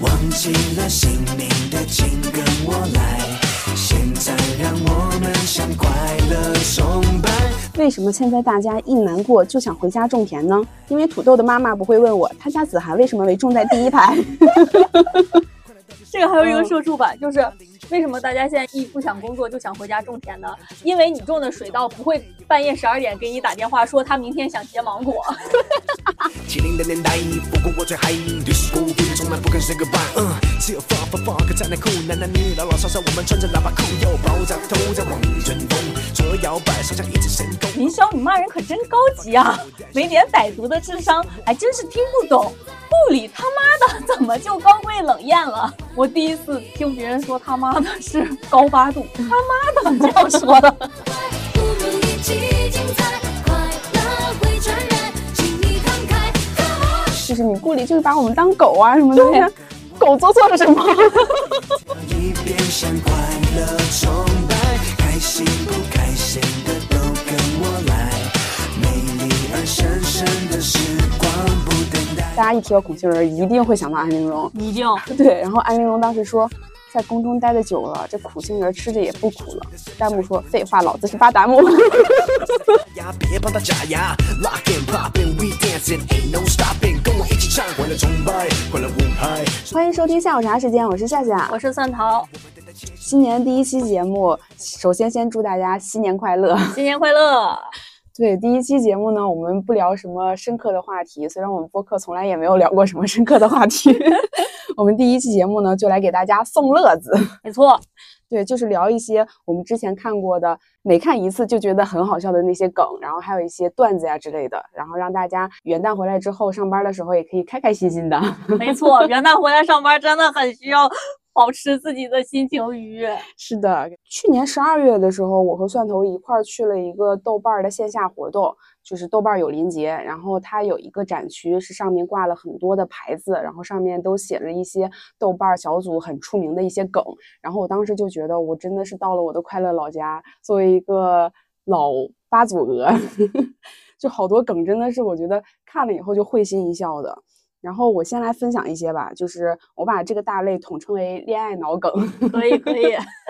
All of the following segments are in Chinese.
忘记了姓名的，请跟我来。现在让我们向快乐崇拜。为什么现在大家一难过就想回家种田呢？因为土豆的妈妈不会问我，他家子涵为什么没种在第一排。这个还有一个社畜版，就是为什么大家现在一不想工作就想回家种田呢？因为你种的水稻不会半夜十二点给你打电话说他明天想结芒果。七零的年代，不过我最嗨，对世故别人从来不肯 say goodbye。嗯，只有 fuck fuck fuck 才能酷，男男女女老老少少，我们穿着喇叭裤，又爆炸头在望春风，左右摇摆，手像一只神功。林霄，你骂人可真高级啊！没点傣族的智商，还真是听不懂。物理他妈的怎么就高贵冷艳了？我第一次听别人说他妈的是高八度，他妈的这样说的。不如一起精彩，快乐会传染，请你慷慨。Come on 就是你顾里就是把我们当狗啊什么的，狗做错了什么？一边向快乐崇拜，开心不开心的大家一提到孔庆人，一定会想到安陵容。一定对，然后安陵容当时说，在宫中待的久了，这苦杏仁吃着也不苦了。弹幕说废话，老子是巴达木。呀，别帮他假牙，Lock and popping, we dancing, ain't no stopping，跟我一起唱，快乐崇拜，快乐舞嗨。欢迎收听下午茶时间，我是夏夏。我是蒜头，新年第一期节目，首先先祝大家新年快乐。新年快乐！对，第一期节目呢，我们不聊什么深刻的话题，虽然我们播客从来也没有聊过什么深刻的话题，我们第一期节目呢，就来给大家送乐子。没错，对，就是聊一些我们之前看过的，每看一次就觉得很好笑的那些梗，然后还有一些段子呀之类的，然后让大家元旦回来之后上班的时候也可以开开心心的。没错，元旦回来上班真的很需要 保持自己的心情愉悦。是的，去年十二月的时候，我和蒜头一块儿去了一个豆瓣的线下活动，就是豆瓣儿有林节，然后它有一个展区，是上面挂了很多的牌子，然后上面都写着一些豆瓣小组很出名的一些梗，然后我当时就觉得我真的是到了我的快乐老家，作为一个老八组鹅，就好多梗真的是我觉得看了以后就会心一笑的。然后我先来分享一些吧，就是我把这个大类统称为恋爱脑梗。可以可以，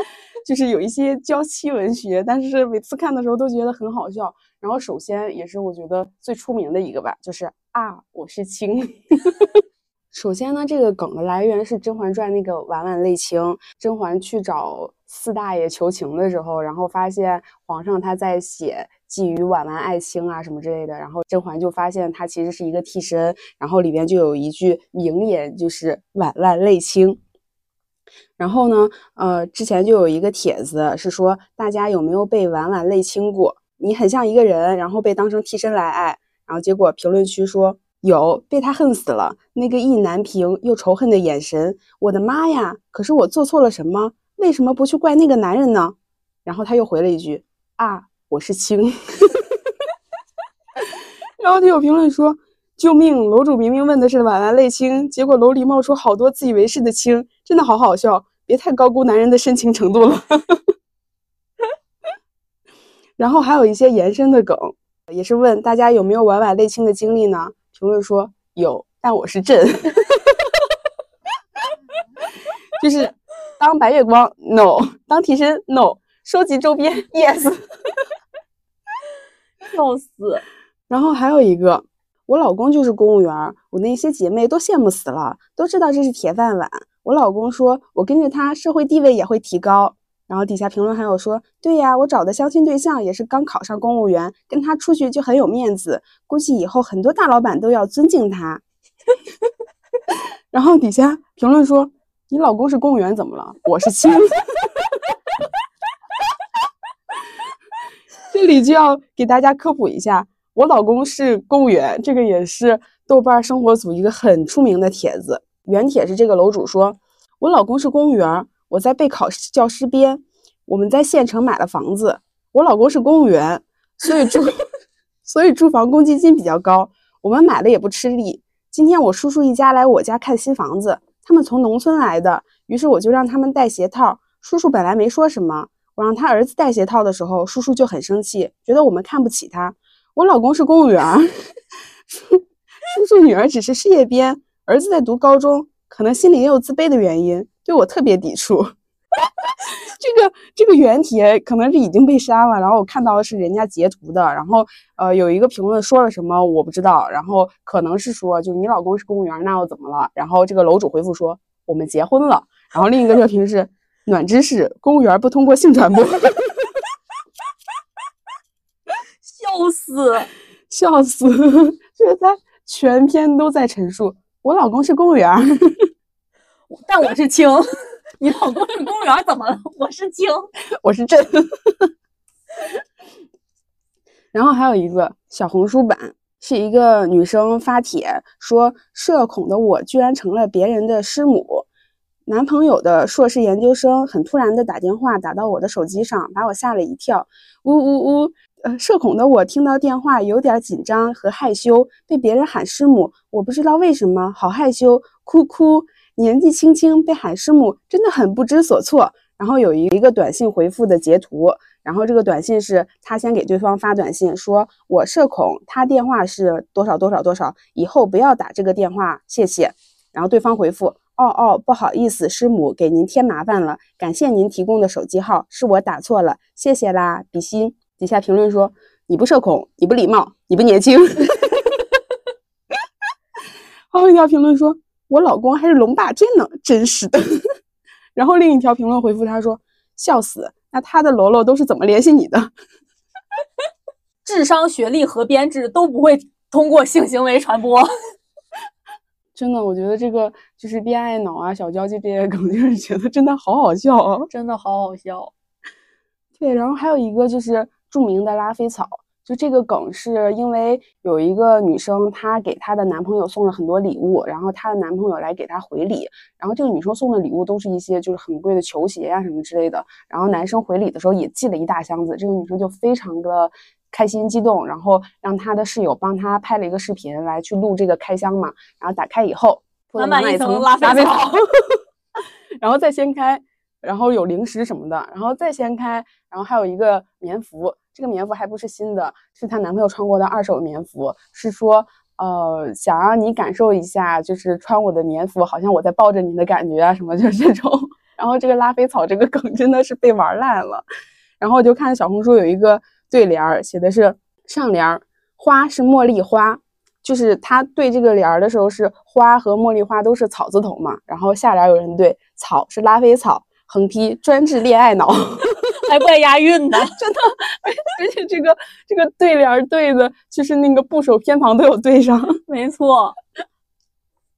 就是有一些娇妻文学，但是每次看的时候都觉得很好笑。然后首先也是我觉得最出名的一个吧，就是啊，我是卿。首先呢，这个梗的来源是《甄嬛传》那个婉婉泪卿，甄嬛去找四大爷求情的时候，然后发现皇上他在写寄予婉婉爱卿啊什么之类的，然后甄嬛就发现他其实是一个替身，然后里边就有一句名言，就是婉婉泪卿。然后呢，呃，之前就有一个帖子是说，大家有没有被婉婉泪卿过？你很像一个人，然后被当成替身来爱，然后结果评论区说有，被他恨死了，那个意难平又仇恨的眼神，我的妈呀！可是我做错了什么？为什么不去怪那个男人呢？然后他又回了一句啊，我是青。然后就有评论说。救命！楼主明明问的是婉婉泪青，结果楼里冒出好多自以为是的青，真的好好笑。别太高估男人的深情程度了。然后还有一些延伸的梗，也是问大家有没有婉婉泪青的经历呢？评论说有，但我是朕。就是当白月光 no，当替身 no，收集周边 yes。笑死！然后还有一个。我老公就是公务员，我那些姐妹都羡慕死了，都知道这是铁饭碗。我老公说，我跟着他，社会地位也会提高。然后底下评论还有说，对呀，我找的相亲对象也是刚考上公务员，跟他出去就很有面子，估计以后很多大老板都要尊敬他。然后底下评论说，你老公是公务员怎么了？我是亲。这里就要给大家科普一下。我老公是公务员，这个也是豆瓣生活组一个很出名的帖子。原帖是这个楼主说：“我老公是公务员，我在备考教师编，我们在县城买了房子。我老公是公务员，所以住 所以住房公积金比较高，我们买了也不吃力。今天我叔叔一家来我家看新房子，他们从农村来的，于是我就让他们带鞋套。叔叔本来没说什么，我让他儿子带鞋套的时候，叔叔就很生气，觉得我们看不起他。”我老公是公务员，叔叔女儿只是事业编，儿子在读高中，可能心里也有自卑的原因，对我特别抵触。这个这个原帖可能是已经被删了，然后我看到的是人家截图的，然后呃有一个评论说了什么我不知道，然后可能是说就你老公是公务员，那又怎么了？然后这个楼主回复说我们结婚了，然后另一个热评是暖知识，公务员不通过性传播，笑死！笑死！就是他全篇都在陈述我老公是公务员。但我是青，你老公是公务员怎么了？我是青，我是朕。然后还有一个小红书版，是一个女生发帖说，社恐的我居然成了别人的师母。男朋友的硕士研究生很突然的打电话打到我的手机上，把我吓了一跳。呜呜呜！呃，社恐的我听到电话有点紧张和害羞，被别人喊师母，我不知道为什么，好害羞，哭哭。年纪轻轻被喊师母，真的很不知所措。然后有一个短信回复的截图，然后这个短信是他先给对方发短信说：“我社恐，他电话是多少多少多少，以后不要打这个电话，谢谢。”然后对方回复：“哦哦，不好意思，师母给您添麻烦了，感谢您提供的手机号，是我打错了，谢谢啦，比心。”底下评论说：“你不社恐，你不礼貌，你不年轻。”后一条评论说。我老公还是龙霸天呢，真是的。然后另一条评论回复他说：“笑死，那他的罗罗都是怎么联系你的？智商、学历和编制都不会通过性行为传播。”真的，我觉得这个就是恋爱脑啊、小交际这些梗，就是觉得真的好好笑啊，真的好好笑。对，然后还有一个就是著名的拉菲草。就这个梗是因为有一个女生，她给她的男朋友送了很多礼物，然后她的男朋友来给她回礼，然后这个女生送的礼物都是一些就是很贵的球鞋呀什么之类的，然后男生回礼的时候也寄了一大箱子，这个女生就非常的开心激动，然后让她的室友帮她拍了一个视频来去录这个开箱嘛，然后打开以后满满一层拉菲草，然后再掀开，然后有零食什么的，然后再掀开，然后还有一个棉服。这个棉服还不是新的，是她男朋友穿过的二手棉服。是说，呃，想让你感受一下，就是穿我的棉服，好像我在抱着你的感觉啊，什么就是这种。然后这个拉菲草这个梗真的是被玩烂了。然后我就看小红书有一个对联儿，写的是上联儿花是茉莉花，就是他对这个联儿的时候是花和茉莉花都是草字头嘛。然后下联有人对草是拉菲草，横批专治恋爱脑。还怪押韵的，真的，而且这个这个对联对的，就是那个部首偏旁都有对上，没错，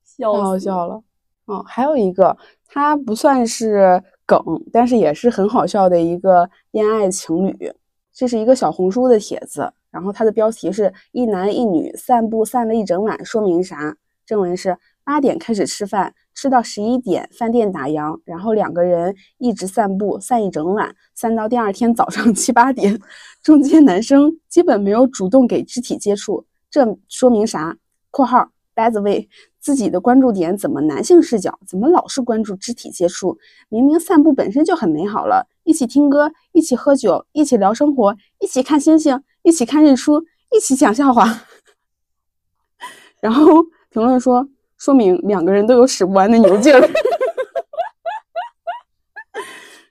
笑太好笑了。哦，还有一个，它不算是梗，但是也是很好笑的一个恋爱情侣。这是一个小红书的帖子，然后它的标题是一男一女散步散了一整晚，说明啥？正文是八点开始吃饭。吃到十一点，饭店打烊，然后两个人一直散步，散一整晚，散到第二天早上七八点，中间男生基本没有主动给肢体接触，这说明啥？（括号 by the way） 自己的关注点怎么男性视角？怎么老是关注肢体接触？明明散步本身就很美好了，一起听歌，一起喝酒，一起聊生活，一起看星星，一起看日出，一起讲笑话。然后评论说。说明两个人都有使不完的牛劲儿。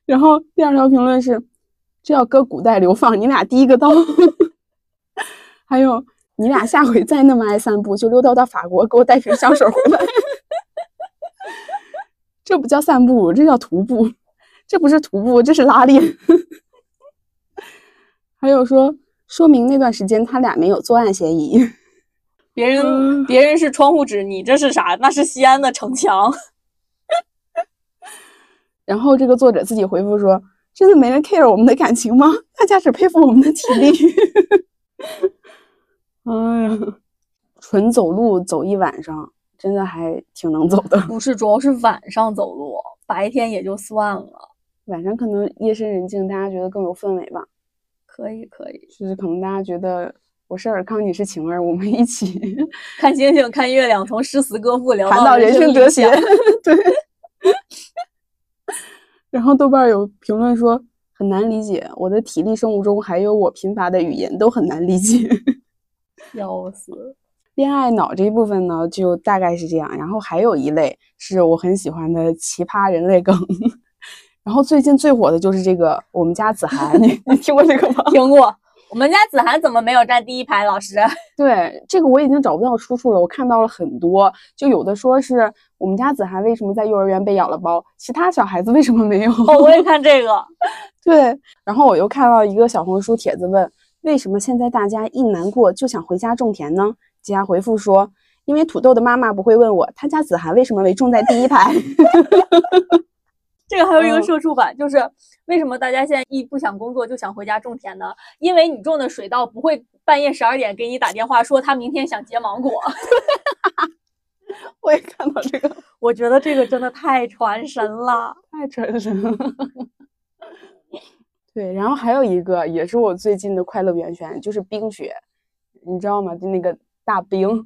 然后第二条评论是：这要搁古代流放，你俩第一个到。还有你俩下回再那么爱散步，就溜达到法国给我带瓶香水回来。这不叫散步，这叫徒步。这不是徒步，这是拉练。还有说，说明那段时间他俩没有作案嫌疑。别人别人是窗户纸，你这是啥？那是西安的城墙。然后这个作者自己回复说：“真的没人 care 我们的感情吗？大家只佩服我们的体力。”哎呀，纯走路走一晚上，真的还挺能走的。不是，主要是晚上走路，白天也就算了。晚上可能夜深人静，大家觉得更有氛围吧。可以，可以，就是可能大家觉得。我是尔康，你是晴儿，我们一起 看星星，看月亮，从诗词歌赋聊到人生哲学。对。然后豆瓣有评论说很难理解，我的体力生物钟还有我贫乏的语言都很难理解。笑死。恋爱脑这一部分呢，就大概是这样。然后还有一类是我很喜欢的奇葩人类梗。然后最近最火的就是这个我们家子涵，你你听过这个吗？听过。我们家子涵怎么没有站第一排？老师，对，这个我已经找不到出处了。我看到了很多，就有的说是我们家子涵为什么在幼儿园被咬了包，其他小孩子为什么没有？哦，我也看这个。对，然后我又看到一个小红书帖子问，为什么现在大家一难过就想回家种田呢？底下回复说，因为土豆的妈妈不会问我他家子涵为什么没种在第一排。这个还有一个嗯社畜版，就是为什么大家现在一不想工作就想回家种田呢？因为你种的水稻不会半夜十二点给你打电话说他明天想结芒果。我也看到这个，我觉得这个真的太传神了。太传神了。对，然后还有一个也是我最近的快乐源泉，就是冰雪，你知道吗？就那个大冰。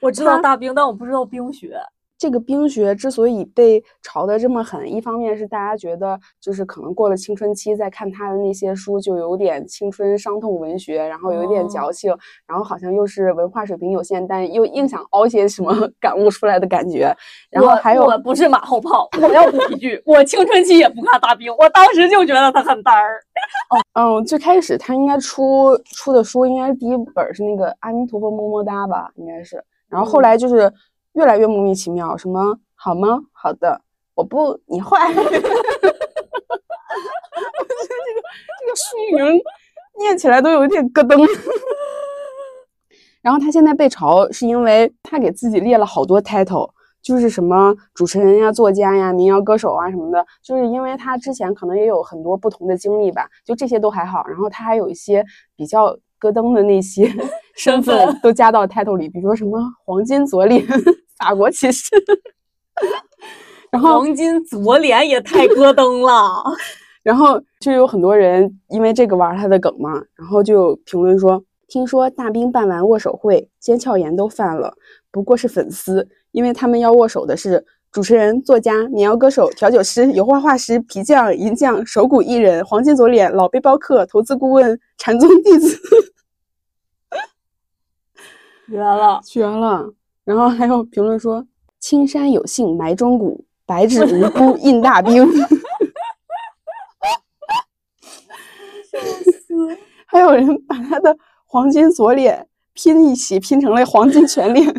我知道大冰，但我不知道冰雪。这个冰雪之所以被炒得这么狠，一方面是大家觉得就是可能过了青春期，再看他的那些书就有点青春伤痛文学，然后有一点哦矫情，然后好像又是文化水平有限，但又硬想凹些什么 感悟出来的感觉。然后还有我不是马后炮，我要补一句，我青春期也不看大冰，我当时就觉得他很呆儿。嗯，最开始他应该出出的书，应该是第一本儿是那个《阿弥陀佛么么哒》吧，应该是。然后后嗯来就是越来越莫名其妙，什么好吗？好的，我不，你坏。我觉得这个这个书名念起来都有点咯噔。然后他现在被嘲，是因为他给自己列了好多 title，就是什么主持人呀、作家呀、民谣歌手啊什么的，就是因为他之前可能也有很多不同的经历吧，就这些都还好。然后他还有一些比较咯噔的那些身份份都加到 title 里，比如说什么黄金左脸、法国骑士，然后黄金左脸也太咯噔了。然后就有很多人因为这个玩他的梗嘛，然后就评论说，听说大兵办完握手会，腱鞘炎都犯了，不过是粉丝，因为他们要握手的是主持人、作家、民谣歌手、调酒师、油画画师、皮匠、银匠、手鼓艺人、黄金左脸、老背包客、投资顾问、禅宗弟子，绝了！绝了。然后还有评论说，青山有幸埋忠骨，白纸无辜 印大兵。笑死 还有人把他的黄金左脸拼一起，拼成了黄金全脸，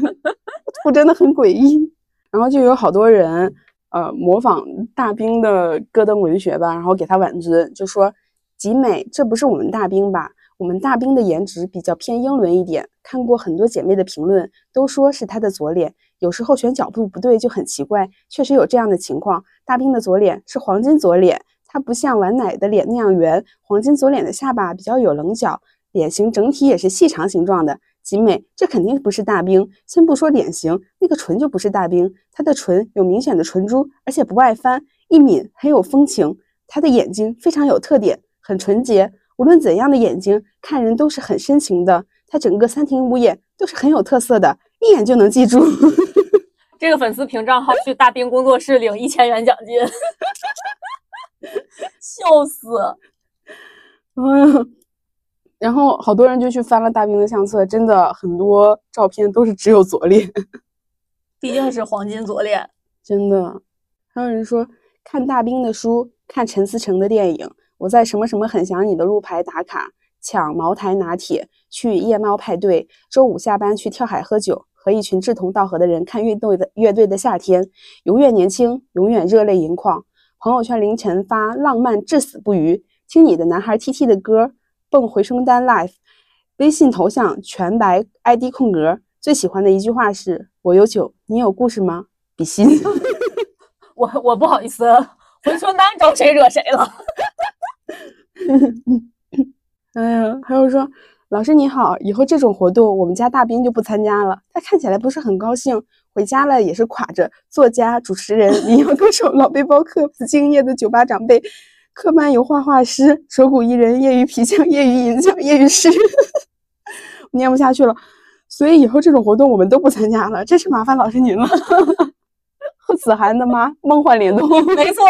图真的很诡异。然后就有好多人，呃，模仿大兵的戈登文学吧，然后给他挽尊，就说：“集美，这不是我们大兵吧？我们大兵的颜值比较偏英伦一点，看过很多姐妹的评论，都说是他的左脸，有时候选角度不对就很奇怪，确实有这样的情况。大兵的左脸是黄金左脸。”它不像完奶的脸那样圆，黄金左脸的下巴比较有棱角，脸型整体也是细长形状的。集美，这肯定不是大兵。先不说脸型，那个唇就不是大兵，他的唇有明显的唇珠，而且不外翻，一抿很有风情。他的眼睛非常有特点，很纯洁，无论怎样的眼睛，看人都是很深情的。他整个三庭五眼都是很有特色的，一眼就能记住。这个粉丝凭账号去大兵工作室领一千元奖金，笑死！嗯，然后好多人就去翻了大兵的相册，真的很多照片都是只有左脸，毕竟是黄金左脸。真的。还有人说看大兵的书，看陈思诚的电影，我在什么什么很想你的路牌打卡，抢茅台拿铁，去夜猫派对，周五下班去跳海喝酒，和一群志同道合的人看乐队的乐队的夏天，永远年轻，永远热泪盈眶。朋友圈凌晨发浪漫至死不渝，听你的男孩 T T 的歌，蹦回声单 Life，微信头像全白 ID 空格，最喜欢的一句话是“我有酒，你有故事吗？”比心。我我不好意思，回春丹招谁惹谁了？哎呀，还有说，老师你好，以后这种活动我们家大兵就不参加了。他看起来不是很高兴，回家了也是垮着。作家、主持人、民谣歌手、老背包客、不敬业的酒吧长辈、科班油画画师、手鼓艺人、业余皮匠、业余银匠、业余诗人，我念不下去了。所以以后这种活动我们都不参加了，真是麻烦老师您了。和子涵的妈梦幻联动，没错。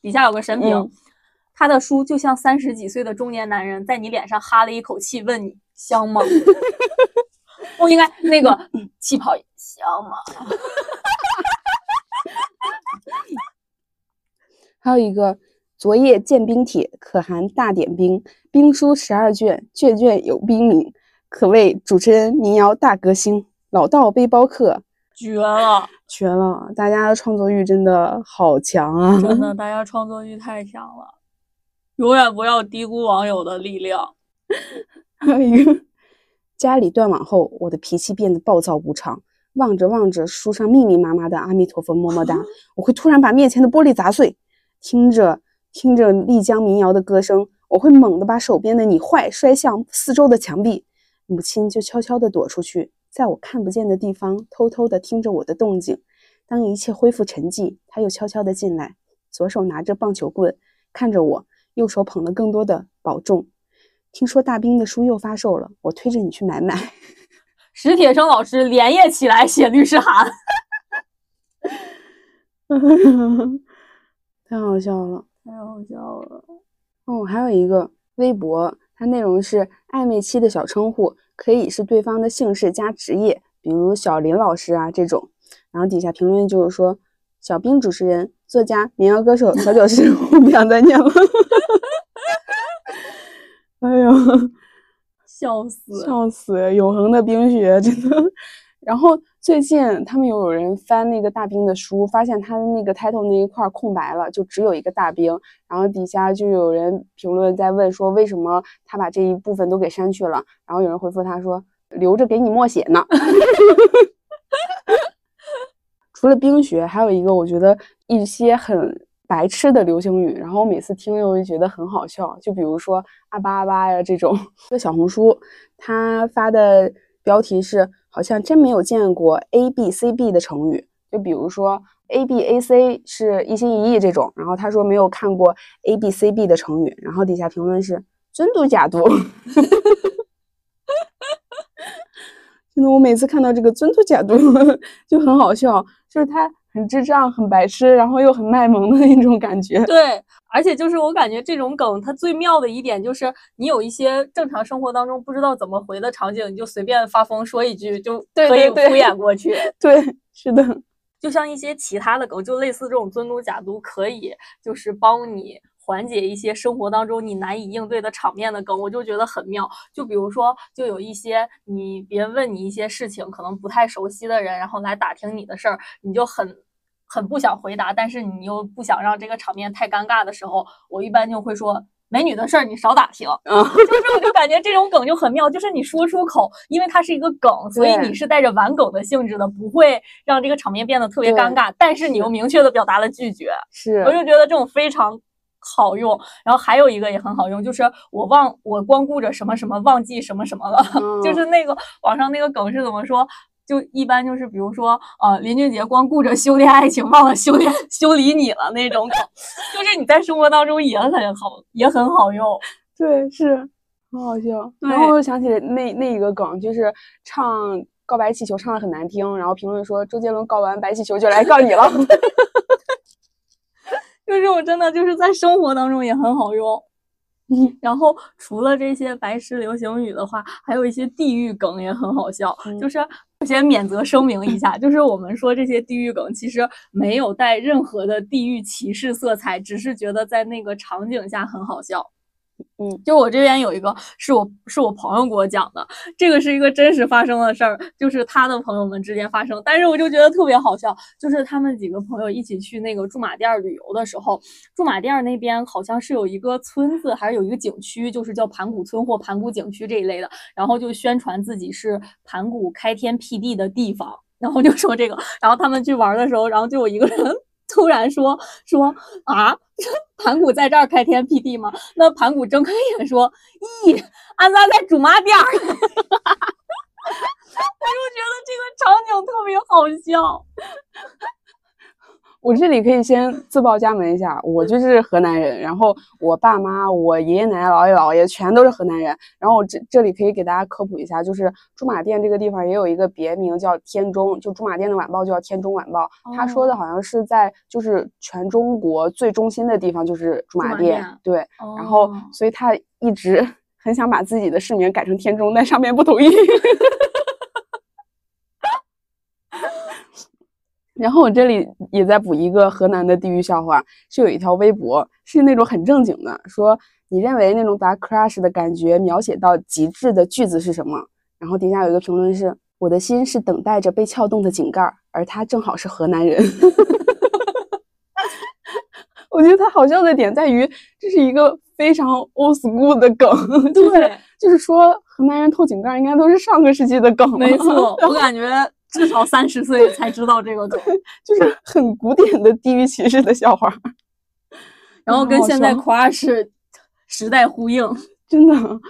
底下有个神评，嗯他的书就像三十几岁的中年男人在你脸上哈了一口气，问你香吗？我应该那个气泡香吗？还有一个昨夜见冰帖，可汗大点兵，兵书十二卷，卷卷有兵名，可谓主持人民谣大歌星，老道背包客，绝了，绝了！大家的创作欲真的好强啊！真的，大家创作欲太强了，永远不要低估网友的力量。家里断网后，我的脾气变得暴躁无常。望着望着书上密密麻麻的阿弥陀佛么么哒，我会突然把面前的玻璃砸碎。听着听着丽江民谣的歌声，我会猛地把手边的你坏摔向四周的墙壁。母亲就悄悄地躲出去，在我看不见的地方偷偷地听着我的动静。当一切恢复沉寂，她又悄悄地进来，左手拿着棒球棍，看着我，右手捧了更多的保重。听说大兵的书又发售了，我推着你去买买。史铁生老师连夜起来写律师函，太好笑了。太好笑了。哦，还有一个微博，它内容是暧昧期的小称呼，可以是对方的姓氏加职业，比如小林老师啊这种。然后底下评论就是说，小兵主持人、作家、民谣歌手、调酒师，我不想再念了。哎呦，笑死！笑死！永恒的冰雪，真的。然后最近他们有人翻那个大兵的书，发现他的那个 title 那一块空白了，就只有一个大兵。然后底下就有人评论在问说，为什么他把这一部分都给删去了？然后有人回复他说，留着给你默写呢。除了冰雪，还有一个我觉得一些很白痴的流行语，然后我每次听又会觉得很好笑。就比如说阿巴阿巴呀这种。这小红书他发的标题是“好像真没有见过 A B C B 的成语”，就比如说 A B A C 是一心一意这种，然后他说没有看过 A B C B 的成语，然后底下评论是真读假读。真的，我每次看到这个“尊嘟假嘟” 就很好笑，就是他很智障、很白痴，然后又很卖萌的那种感觉。对，而且就是我感觉这种梗它最妙的一点就是，你有一些正常生活当中不知道怎么回的场景，你就随便发疯说一句就可以敷衍过去。对，是的，就像一些其他的梗，就类似这种尊嘟假嘟，可以就是帮你缓解一些生活当中你难以应对的场面的梗，我就觉得很妙。就比如说，就有一些你别人问你一些事情，可能不太熟悉的人，然后来打听你的事儿，你就很很不想回答，但是你又不想让这个场面太尴尬的时候，我一般就会说。美女的事儿你少打听，嗯，就是我就感觉这种梗就很妙，就是你说出口，因为它是一个梗，所以你是带着玩梗的性质的，不会让这个场面变得特别尴尬，但是你又明确的表达了拒绝，是我就觉得这种非常好用。然后还有一个也很好用，就是我忘我光顾着什么什么忘记什么什么了，就嗯是那个网上那个梗是怎么说？就一般就是比如说，呃，林俊杰光顾着修炼爱情，忘了修炼修理你了那种梗，就是你在生活当中也很好，也很好用。对，是很好笑。然后我又想起那那一个梗，就是唱《告白气球》唱的很难听，然后评论说周杰伦告完白气球就来告你了。就是我真的就是在生活当中也很好用。嗯 然后除了这些白痴流行语的话，还有一些地域梗也很好笑。嗯就是我先免责声明一下，就是我们说这些地域梗其实没有带任何的地域歧视色彩，只是觉得在那个场景下很好笑。嗯，就我这边有一个是我是我朋友给我讲的，这个是一个真实发生的事儿，就是他的朋友们之间发生，但是我就觉得特别好笑，就是他们几个朋友一起去那个驻马店旅游的时候，驻马店那边好像是有一个村子，还是有一个景区，就是叫盘古村或盘古景区这一类的，然后就宣传自己是盘古开天辟地的地方，然后就说这个，然后他们去玩的时候，然后就有一个人突然说说啊，盘古在这儿开天辟地吗？那盘古睁开眼说：“咦，俺咋在驻马店儿？” 我就觉得这个场景特别好笑。我这里可以先自报家门一下，我就是河南人，然后我爸妈、我爷爷奶奶、姥爷姥爷全都是河南人。然后我这这里可以给大家科普一下，就是驻马店这个地方也有一个别名叫天中，就驻马店的晚报就叫天中晚报。他说的哦好像是在就是全中国最中心的地方就是驻驻马马店，店对。然后哦所以他一直 很想把自己的市名改成天中，但上面不同意。然后我这里也在补一个河南的地域笑话，是有一条微博是那种很正经的，说你认为那种把 crush 的感觉描写到极致的句子是什么？然后底下有一个评论是：我的心是等待着被撬动的井盖儿，而他正好是河南人。我觉得他好笑的点在于，这是一个非常 old school 的梗，就是对，就是说河南人偷井盖儿应该都是上个世纪的梗了，没错，我感觉至少三十岁才知道这个梗，就是很古典的地域歧视的笑话，然后跟现在 crush 时代呼应。真的。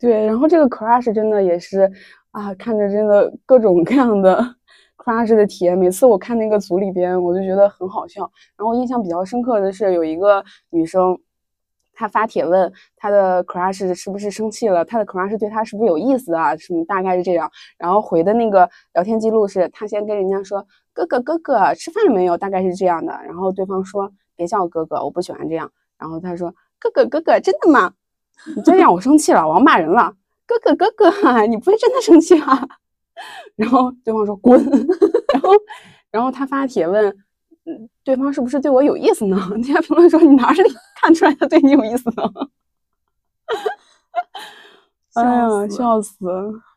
对，然后这个 crush 真的也是啊，看着真的各种各样的 crush 的体验，每次我看那个组里边，我就觉得很好笑。然后印象比较深刻的是有一个女生，他发帖问他的 crush 是不是生气了，他的 crush 对他是不是有意思啊，什么大概是这样。然后回的那个聊天记录是他先跟人家说哥哥哥哥吃饭了没有，大概是这样的。然后对方说别叫我哥哥，我不喜欢这样。然后他说哥哥哥哥真的吗？你真让我生气了，我要骂人了。哥哥哥哥，你不会真的生气吧？然后对方说滚。然后，然后他发帖问，嗯，对方是不是对我有意思呢？底下评论说你哪里看出来他对你有意思呢？哎呀，笑死！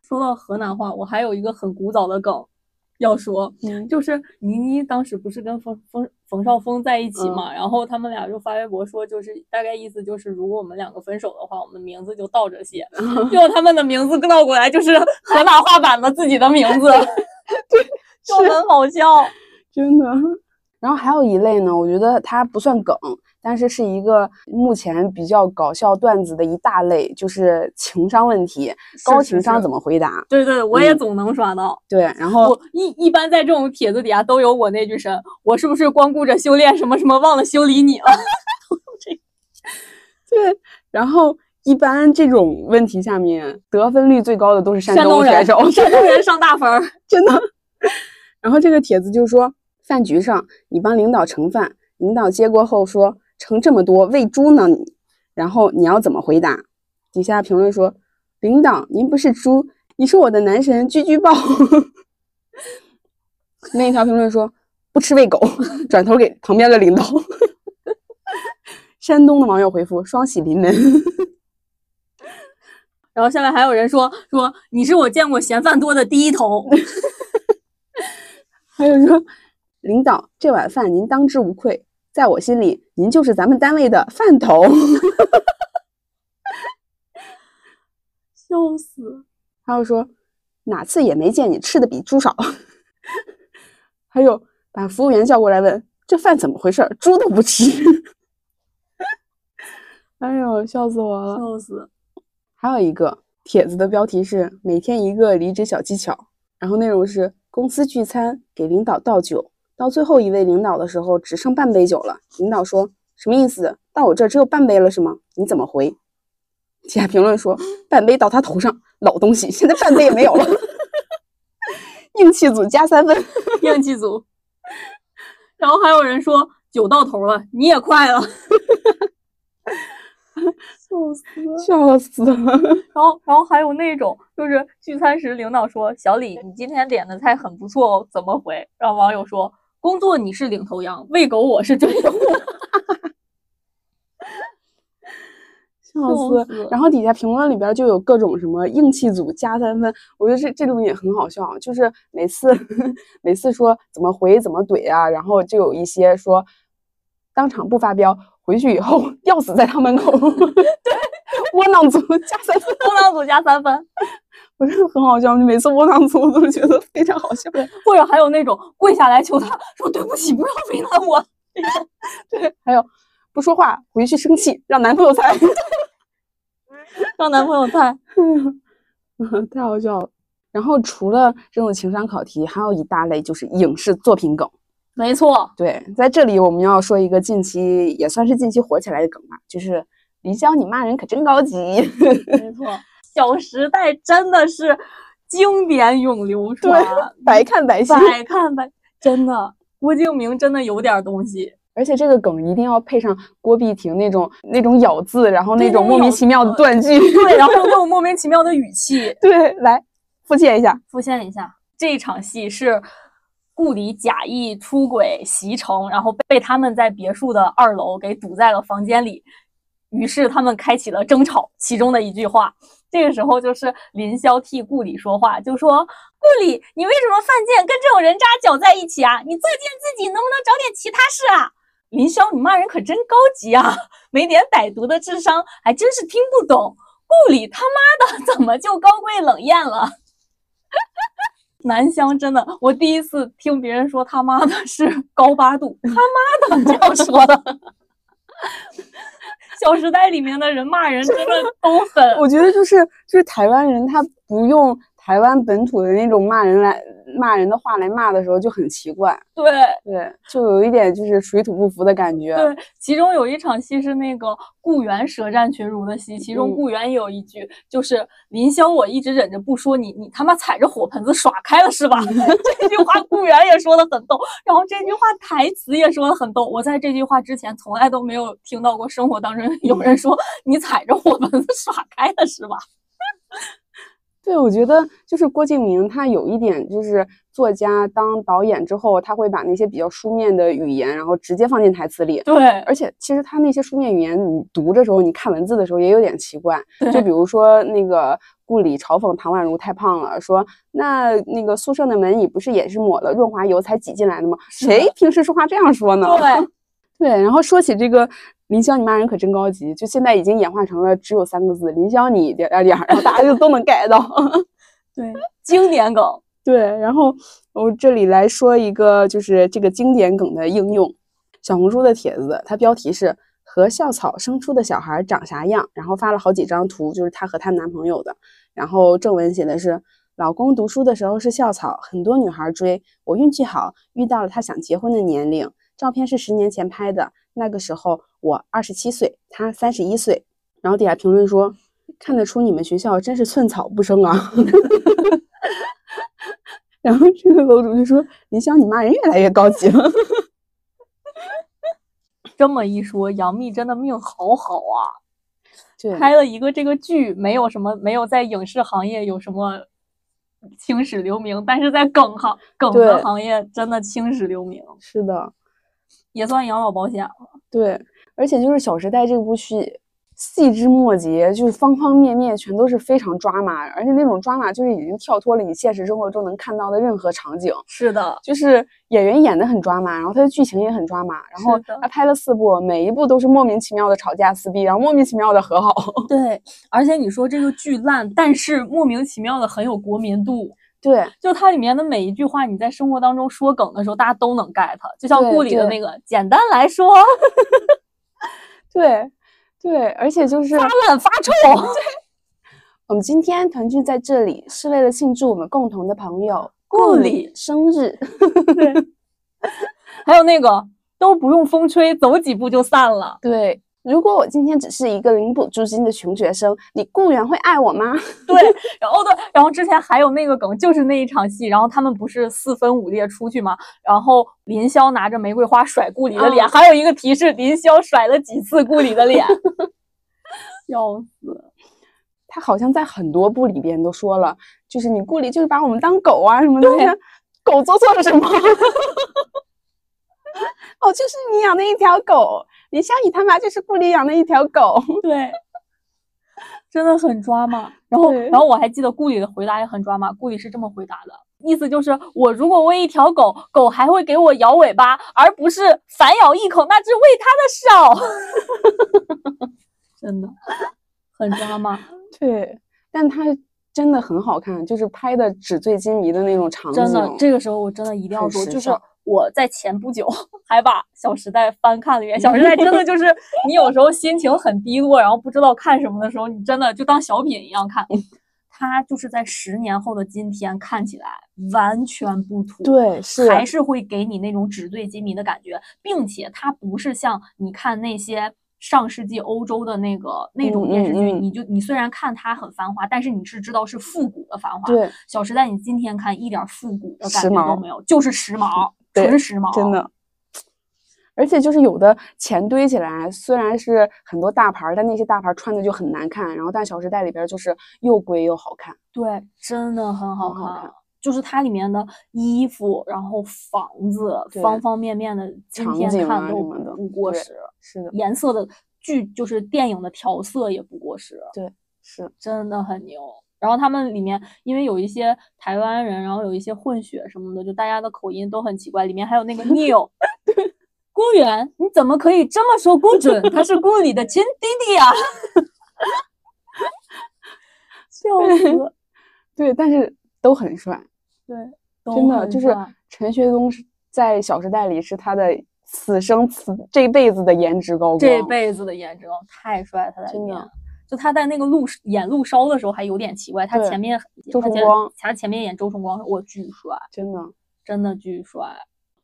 说到河南话，我还有一个很古早的梗要说，嗯就是倪妮当时不是跟冯冯冯绍峰在一起嗯嘛，然后他们俩就发微博说，就是大概意思就是，如果我们两个分手的话，我们名字就倒着写，结果他们的名字倒过来就是河南话版的自己的名字，对，就很好笑。真的。然后还有一类呢，我觉得它不算梗，但是是一个目前比较搞笑段子的一大类，就是情商问题，高是情商怎么回答？对对，我也嗯总能刷到。对，然后我一一般在这种帖子底下都有我那句神，我是不是光顾着修炼什么什么，忘了修理你了？对，然后一般这种问题下面得分率最高的都是山山东，选手，山东人上大分儿。真的。然后这个帖子就说，饭局上你帮领导盛饭，领导接过后说盛这么多喂猪呢你，然后你要怎么回答？底下评论说，领导您不是猪，你是我的男神居居豹。那一条评论说不吃喂狗，转头给旁边的领导。山东的网友回复双喜临门。然后下面还有人说说你是我见过嫌犯多的第一头，还有说，领导这碗饭您当之无愧，在我心里您就是咱们单位的饭桶。笑死！还有说，哪次也没见你吃的比猪少。还有把服务员叫过来问，这饭怎么回事？猪都不吃。哎呦，笑死我了！笑死！还有一个帖子的标题是“每天一个离职小技巧”，然后内容是公司聚餐给领导倒酒，到最后一位领导的时候只剩半杯酒了，领导说什么意思？到我这儿只有半杯了是吗？你怎么回？底下评论说半杯到他头上，老东西，现在半杯也没有了。硬气组加三分，硬气组。然后还有人说酒到头了，你也快了，笑死了。笑死了。然后，然后还有那种就是聚餐时，领导说：“小李，你今天点的菜很不错哦，怎么回？”让网友说：“工作你是领头羊，喂狗我是追的户。笑死！然后底下评论里边就有各种什么硬气组加三分，我觉得这这种也很好笑，就是每次 每次说怎么回怎么怼啊，然后就有一些说当场不发飙，回去以后吊死在他门口，对，窝囊组加三分，窝囊组加三分，我真的很好笑，每次窝囊组我都觉得非常好笑。或者还有那种跪下来求他说对不起，不要为难我。对，还有不说话回去生气，让男朋友猜。让男朋友猜，太好笑了。然后除了这种情商考题，还有一大类就是影视作品梗。没错，对，在这里我们要说一个近期也算是近期火起来的梗吧，就是林霄你骂人可真高级。没错，《小时代》真的是经典永流传，百看百新。百看百，真的，郭敬明真的有点东西。而且这个梗一定要配上郭碧婷那种那种咬字，然后那种种莫名其妙的断句。对，然后 那种莫名其妙的语气。对，来复现一下。复现一下，这场戏是顾里假意出轨袭城，然后被他们在别墅的二楼给堵在了房间里，于是他们开启了争吵。其中的一句话，这个时候就是林霄替顾里说话，就说：“顾里，你为什么犯贱跟这种人渣搅在一起啊？你作贱自己，能不能找点其他事啊？”林霄，你骂人可真高级啊！没点歹毒的智商，还真是听不懂。顾里他妈的怎么就高贵冷艳了？南湘真的，我第一次听别人说他妈的是高八度，他妈的这样说的。小时代里面的人骂人真的都很，我觉得就是就是台湾人他不用台湾本土的那种骂人来骂人的话来骂的时候就很奇怪，对对，就有一点就是水土不服的感觉。对。其中有一场戏是那个顾源舌战群儒的戏，其中嗯顾源也有一句，就是林霄，我一直忍着不说你，你他妈踩着火盆子耍开了是吧？这句话顾源也说的很逗，然后这句话台词也说的很逗。我在这句话之前从来都没有听到过生活当中有人说你踩着火盆子耍开了是吧？对，我觉得就是郭敬明，他有一点就是作家当导演之后，他会把那些比较书面的语言，然后直接放进台词里。对，而且其实他那些书面语言，你读的时候，你看文字的时候也有点奇怪。就比如说那个顾里嘲讽唐宛如太胖了，说那那个宿舍的门你不是也是抹了润滑油才挤进来的吗？谁平时说话这样说呢？对，对，然后说起这个林霄，你骂人可真高级，就现在已经演化成了只有三个字：林霄你点点点儿，然后大家就都能 get 到。对，经典梗。对，然后我这里来说一个，就是这个经典梗的应用。小红书的帖子，它标题是“和校草生出的小孩长啥样”，然后发了好几张图，就是她和她男朋友的。然后正文写的是：“老公读书的时候是校草，很多女孩追，我运气好，遇到了他想结婚的年龄。照片是十年前拍的，那个时候我二十七岁，他三十一岁。”然后底下评论说：“看得出你们学校真是寸草不生啊。”然后这个楼主就说：“林湘，你骂人越来越高级了。这么一说，杨幂真的命好好啊！”对，拍了一个这个剧，没有什么，没有在影视行业有什么青史留名，但是在梗行梗的行业真的青史留名，是的，也算养老保险了。对，而且就是《小时代》这部剧，细枝末节，就是方方面面全都是非常抓马，而且那种抓马就是已经跳脱了你现实生活中能看到的任何场景。是的，就是演员演的很抓马，然后他的剧情也很抓马，然后他拍了四部，每一部都是莫名其妙的吵架撕逼，然后莫名其妙的和好。对，而且你说这个剧烂，但是莫名其妙的很有国民度。对，就它里面的每一句话，你在生活当中说梗的时候，大家都能 get。就像对顾里的那个，简单来说，对，对，而且就是发烂发臭。我们今天团聚在这里，是为了庆祝我们共同的朋友顾里里生日。还有那个都不用风吹，走几步就散了。对，如果我今天只是一个领补助金的穷学生，你顾源会爱我吗？对，然后对，然后之前还有那个梗，就是那一场戏，然后他们不是四分五裂出去吗，然后林霄拿着玫瑰花甩顾里的脸，嗯还有一个提示，林霄甩了几次顾里的脸，笑死。他好像在很多部里边都说了，就是你顾里就是把我们当狗啊什么的，狗做错了什么？哦，就是你养的一条狗，李湘你他妈就是顾里养的一条狗。对，真的很抓马。然后，然后我还记得顾里的回答也很抓马，顾里是这么回答的。意思就是，我如果喂一条狗，狗还会给我摇尾巴，而不是反咬一口那只喂它的手。真的很抓马，对，但它真的很好看，就是拍的纸醉金迷的那种场景。真的。这个时候我真的一定要很说，就是我在前不久 还把《小时代》翻看了一遍，《小时代》真的就是 你有时候心情很低落，然后不知道看什么的时候，你真的就当小品一样看。它就是在十年后的今天看起来完全不土，对，是还是会给你那种纸醉金迷的感觉，并且它不是像你看那些上世纪欧洲的那个那种嗯电视剧，嗯嗯。你就你虽然看它很繁华，但是你是知道是复古的繁华。对，《小时代》你今天看一点复古的感觉都没有，就是时髦，对纯时髦，真。的。而且就是有的钱堆起来，虽然是很多大牌儿，但那些大牌儿穿的就很难看。然后但《小时代》里边儿就是又贵又好看。对，真的很好看。好看就是它里面的衣服，然后房子，方方面面的，今天场景看都啊什么的不过时。是的，颜色的剧就是电影的调色也不过时，对是真的很牛。然后他们里面因为有一些台湾人，然后有一些混血什么的，就大家的口音都很奇怪。里面还有那个 Neil，顾源，你怎么可以这么说顾准？他是顾里的亲弟弟呀、笑死！对，但是都很帅，对，真的就是陈学冬是在《小时代》里是他的此生此这辈子的颜值高光，这辈子的颜值高太帅了，他在里真的面。就他在那个路演路烧的时候还有点奇怪，他前面周崇光他前面演周崇光，我巨帅，真的真的巨帅。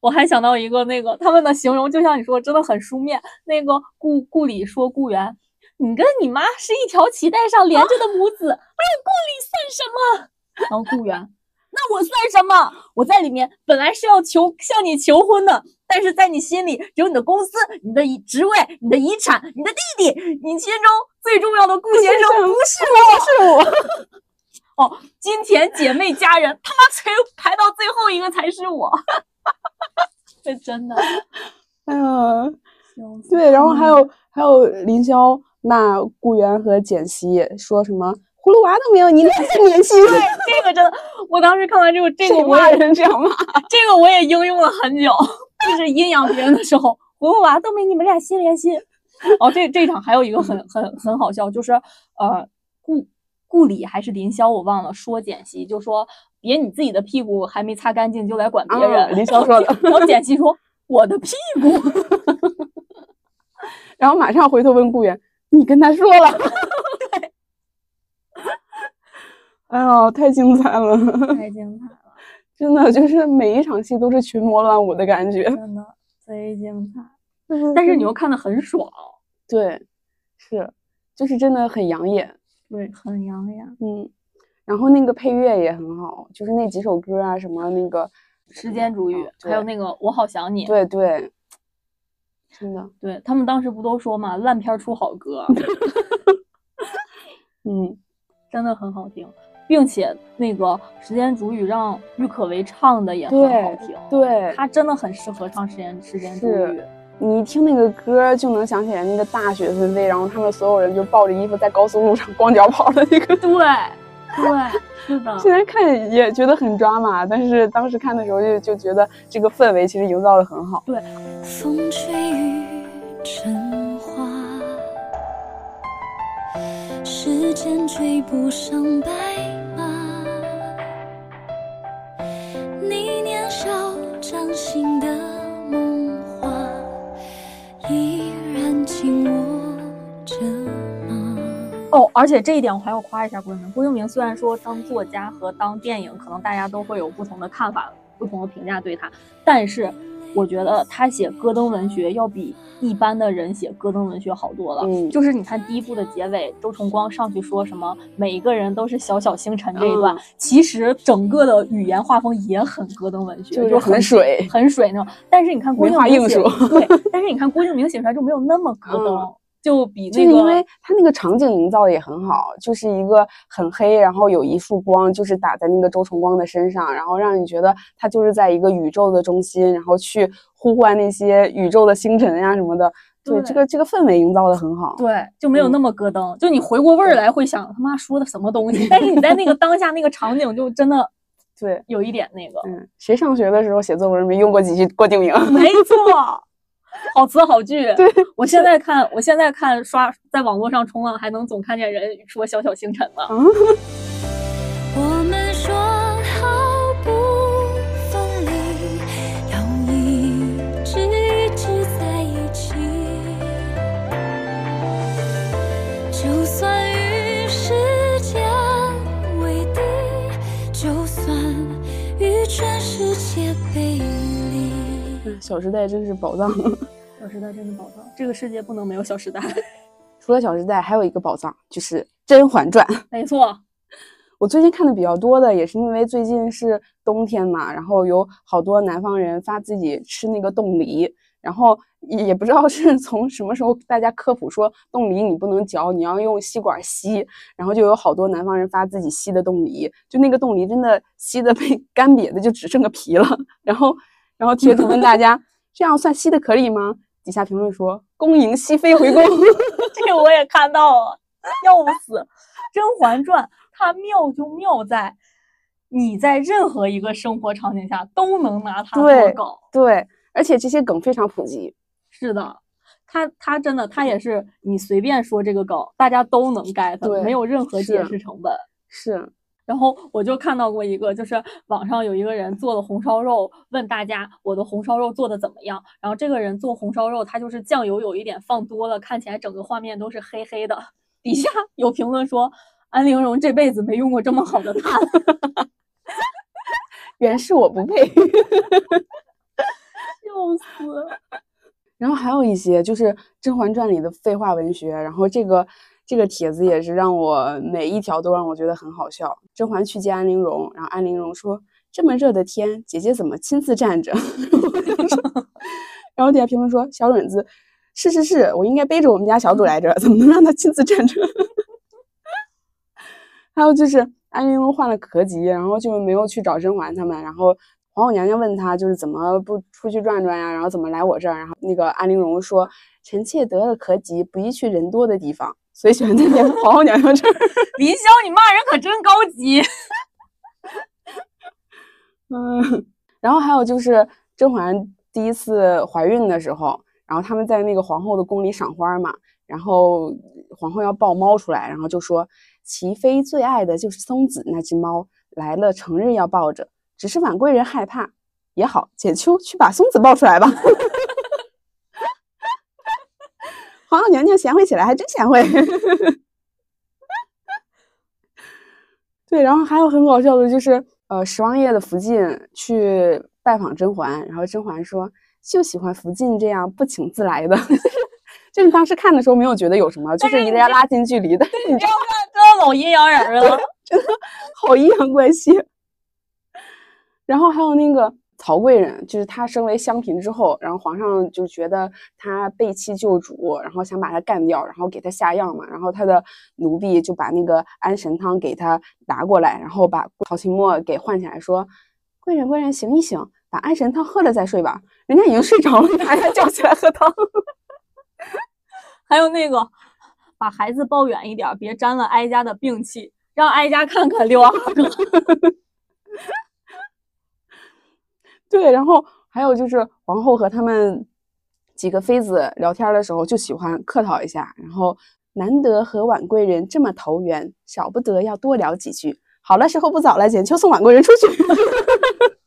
我还想到一个那个他们的形容，就像你说，真的很书面。那个顾顾里说顾源，你跟你妈是一条脐带上连着的母子，哎，顾里算什么？然后顾源，那我算什么？我在里面本来是要求向你求婚的，但是在你心里，只有你的公司、你的职位、你的遗产、你的弟弟，你心中最重要的顾先生不是我，是我。哦，金钱姐妹家人，他妈谁排到最后一个才是我。这真的，哎呀，对，然后还有还有凌霄骂顾源和简溪，说什么葫芦娃都没有你俩性联系，对这个真的，我当时看完之后，这个骂我也人这样骂？这个我也应用了很久，就是阴阳别人的时候，葫芦娃都没你们俩心连心。哦，这这场还有一个很很很好笑，就是呃顾顾里还是林霄我忘了说简溪，就说别你自己的屁股还没擦干净就来管别人。啊林霄说的然后简溪说我的屁股。然后马上回头问顾源，你跟他说了？对，哎呦，太精彩了，太精彩了，真的就是每一场戏都是群魔乱舞的感觉。真的贼精彩。但是你又看的很爽，对，是，就是真的很养眼，对，很养眼。嗯。然后那个配乐也很好，就是那几首歌啊，什么那个，时间煮雨，还有那个我好想你。对对，真的，对他们当时不都说嘛，烂片出好歌，嗯，真的很好听，并且那个《时间煮雨》让郁可唯唱的也很好听，对，她真的很适合唱《时间时间煮雨》。你一听那个歌就能想起来那个大雪纷飞，然后他们所有人就抱着衣服在高速路上光脚跑的那个。对，对，是的，现在看也觉得很抓马，但是当时看的时候就就觉得这个氛围其实营造的很好。对风吹雨成花，时间追不上白马。你年少掌心的梦话，依然紧握着吗？哦，而且这一点我还要夸一下郭敬明。郭敬明虽然说当作家和当电影，可能大家都会有不同的看法、不同的评价对他，但是我觉得他写戈登文学要比一般的人写戈登文学好多了。嗯就是你看第一部的结尾，周崇光上去说什么每一个人都是小小星辰这一段，嗯其实整个的语言画风也很戈登文学，就是就很水很水那种。但是你看郭没敬明写对，但是你看郭敬明写出来就没有那么戈登。嗯就比就那个，是因为它那个场景营造的也很好，就是一个很黑，然后有一束光，就是打在那个周崇光的身上，然后让你觉得他就是在一个宇宙的中心，然后去呼唤那些宇宙的星辰呀、什么的。对，对这个这个氛围营造的很好。对，就没有嗯那么咯噔。就你回过味儿来会想他妈说的什么东西，但是你在那个当下那个场景就真的对，有一点那个，嗯，谁上学的时候写作文没用过几句郭敬明？没错，好词好句。对，我现在看，我现在看刷在网络上冲浪，还能总看见人说小小星辰呢。我小时代》真是宝藏。小时代真的宝藏，这个世界不能没有小时代。除了《小时代》，还有一个宝藏就是《甄嬛传》。没错，我最近看的比较多的，也是因为最近是冬天嘛，然后有好多南方人发自己吃那个冻梨，然后也也不知道是 从什么时候大家科普说冻梨你不能嚼，你要用吸管吸，然后就有好多南方人发自己吸的冻梨，就那个冻梨真的吸的被干瘪的就只剩个皮了，然后然后贴图问大家这样算吸的可以吗？底下评论说恭迎熹妃回宫。这个我也看到了，笑死！《甄嬛传》它妙就妙在，你在任何一个生活场景下都能拿它做对梗。对，而且这些梗非常普及。是的，它它真的它也是你随便说这个梗，大家都能 get，对没有任何解释成本。是，然后我就看到过一个，就是网上有一个人做的红烧肉，问大家我的红烧肉做的怎么样。然后这个人做红烧肉，他就是酱油有一点放多了，看起来整个画面都是黑黑的。底下有评论说，安陵容这辈子没用过这么好的 炭。原是我不配。笑死！然后还有一些就是《甄嬛传》里的废话文学，然后这个这个帖子也是让我每一条都让我觉得很好笑。甄嬛去见安陵容，然后安陵容说：“这么热的天，姐姐怎么亲自站着？” 然后底下评论说：“小允子，是是是，我应该背着我们家小主来着，怎么能让她亲自站着？” 还有就是安陵容患了咳疾，然后就没有去找甄嬛他们，然后皇后娘娘问她就是怎么不出去转转呀，然后怎么来我这儿，然后那个安陵容说：“臣妾得了咳疾，不宜去人多的地方，所以喜欢在那皇后娘娘这儿。林霄，你骂人可真高级。”嗯，然后还有就是甄嬛第一次怀孕的时候，然后他们在那个皇后的宫里赏花嘛，然后皇后要抱猫出来，然后就说齐妃最爱的就是松子那只猫，来了成日要抱着，只是婉贵人害怕。也好，简秋去把松子抱出来吧。皇后娘娘贤惠起来还真贤惠。对，然后还有很搞笑的就是，呃，十王爷的福晋去拜访甄嬛，然后甄嬛说就喜欢福晋这样不请自来的，就是当时看的时候没有觉得有什么，就是一定要拉近距离的，你知道这老阴阳人了。真的好阴阳怪气。然后还有那个曹贵人，就是她升为香嫔之后，然后皇上就觉得她背弃旧主，然后想把她干掉，然后给她下药嘛，然后他的奴婢就把那个安神汤给她拿过来，然后把曹琴墨给唤起来，说：“贵人，贵人，醒一醒，把安神汤喝了再睡吧。”人家已经睡着了，你把人家叫起来喝汤。还有那个，把孩子抱远一点，别沾了哀家的病气，让哀家看看六阿哥。对，然后还有就是皇后和他们几个妃子聊天的时候，就喜欢客套一下，然后难得和婉贵人这么投缘，少不得要多聊几句。好了，时候不早了，简秋送婉贵人出去。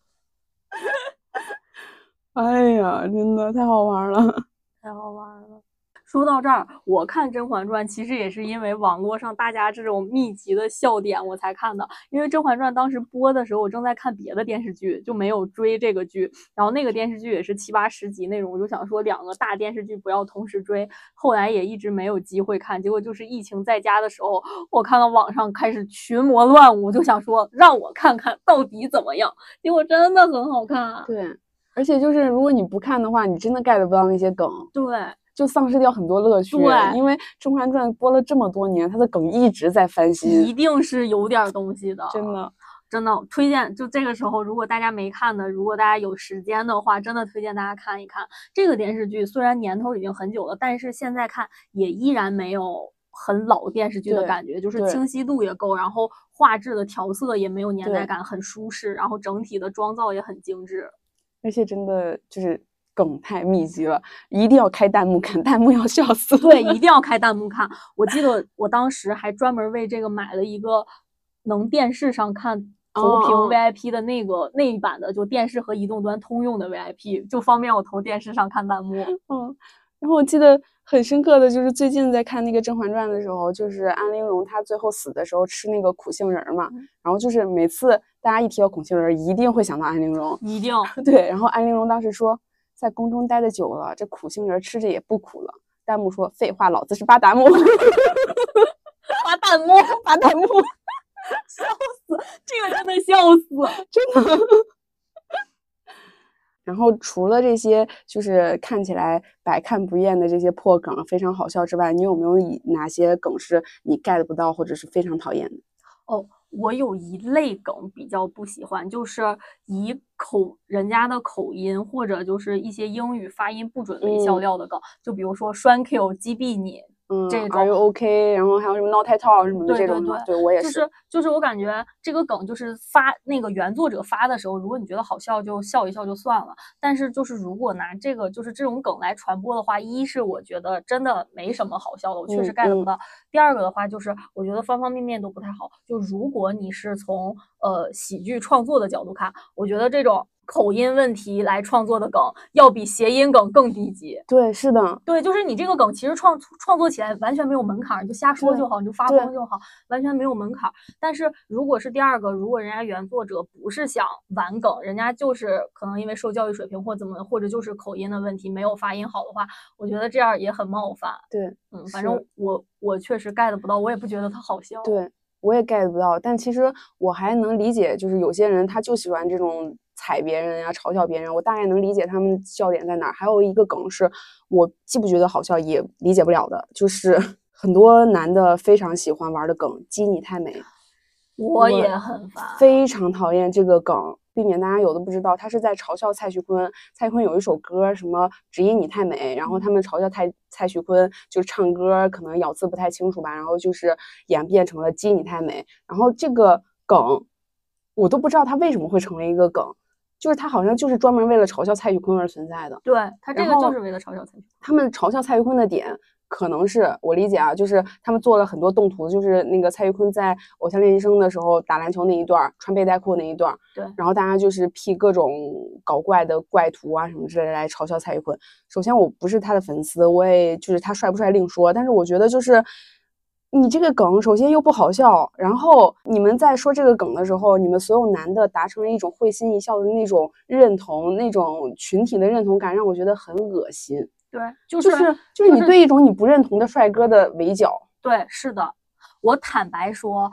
哎呀，真的太好玩了！太好玩了。说到这儿，我看《甄嬛传》其实也是因为网络上大家这种密集的笑点我才看的。因为《甄嬛传》当时播的时候，我正在看别的电视剧，就没有追这个剧。然后那个电视剧也是七八十集那种，我就想说两个大电视剧不要同时追。后来也一直没有机会看，结果就是疫情在家的时候，我看到网上开始群魔乱舞，就想说让我看看到底怎么样。结果真的很好看啊。对，而且就是如果你不看的话，你真的 get 不到那些梗。对。就丧失掉很多乐趣，对，因为《甄嬛传》播了这么多年，它的梗一直在翻新，一定是有点东西的，真的，真的推荐。就这个时候，如果大家没看的，如果大家有时间的话，真的推荐大家看一看这个电视剧。虽然年头已经很久了，但是现在看也依然没有很老电视剧的感觉，就是清晰度也够，然后画质的调色也没有年代感，很舒适，然后整体的妆造也很精致，而且真的就是。梗太密集了，一定要开弹幕看，弹幕要笑死。对，一定要开弹幕看。我记得我当时还专门为这个买了一个能电视上看投屏 VIP 的那个、哦、那一版的，就电视和移动端通用的 VIP，就方便我投电视上看弹幕。嗯，然后我记得很深刻的就是最近在看那个《甄嬛传》的时候，就是安陵容她最后死的时候吃那个苦杏仁嘛，嗯、然后就是每次大家一提到苦杏仁，一定会想到安陵容，一定 对。然后安陵容当时说。在宫中待的久了，这苦杏仁吃着也不苦了。弹幕说：“废话，老子是巴达木。”发弹幕，发弹幕，笑死！这个真的笑死，真的。然后除了这些就是看起来百看不厌的这些破梗非常好笑之外，你有没有以哪些梗是你 get 不到或者是非常讨厌的？哦，我有一类梗比较不喜欢，就是以口人家的口音或者就是一些英语发音不准为笑嗯。料的梗，就比如说栓 Q 击毙你，嗯这，Are you OK？然后还有什么 Not at all 什么的这种的，对对我也是。就是是就是我感觉这个梗就是发那个原作者发的时候，如果你觉得好笑就笑一笑就算了，但是就是如果拿这个就是这种梗来传播的话，一是我觉得真的没什么好笑的，我确实嗯 get 不嗯到；第二个的话就是我觉得方方面面都不太好。就如果你是从呃喜剧创作的角度看，我觉得这种口音问题来创作的梗，要比谐音梗更低级。对，是的，对，就是你这个梗其实创创作起来完全没有门槛儿，你就瞎说就好，你就发对疯就好，完全没有门槛儿。但是如果是第二个，如果人家原作者不是想玩梗，人家就是可能因为受教育水平或怎么，或者就是口音的问题没有发音好的话，我觉得这样也很冒犯。对嗯，反正我我确实 get 不到，我也不觉得它好笑。对，我也 get 不到。但其实我还能理解，就是有些人他就喜欢这种踩别人呀、嘲笑别人，我大概能理解他们笑点在哪儿。还有一个梗是我既不觉得好笑，也理解不了的，就是 很多男的非常喜欢玩的梗“鸡你太美”。我也很烦。非常讨厌这个梗，避免大家有的不知道，他是在嘲笑蔡徐坤。蔡徐坤有一首歌，什么“只因你太美”，然后他们嘲笑蔡蔡徐坤，就是唱歌可能咬字不太清楚吧，然后就是演变成了“鸡你太美”。然后这个梗，我都不知道他为什么会成为一个梗，就是他好像就是专门为了嘲笑蔡徐坤而存在的。对他这个就是为了嘲笑蔡徐坤。他们嘲笑蔡徐坤的点，可能是我理解啊，就是他们做了很多动图，就是那个蔡徐坤在《偶像练习生》的时候打篮球那一段儿，穿背带裤那一段儿，对然后大家就是 P 各种搞怪的怪图啊什么之类来嘲笑蔡徐坤。首先我不是他的粉丝，我也就是他帅不帅另说，但是我觉得就是。你这个梗首先又不好笑，然后你们在说这个梗的时候，你们所有男的达成了一种会心一笑的那种认同，那种群体的认同感，让我觉得很恶心。对，就就是是就是你对一种你不认同的帅哥的围剿。对，是的，我坦白说，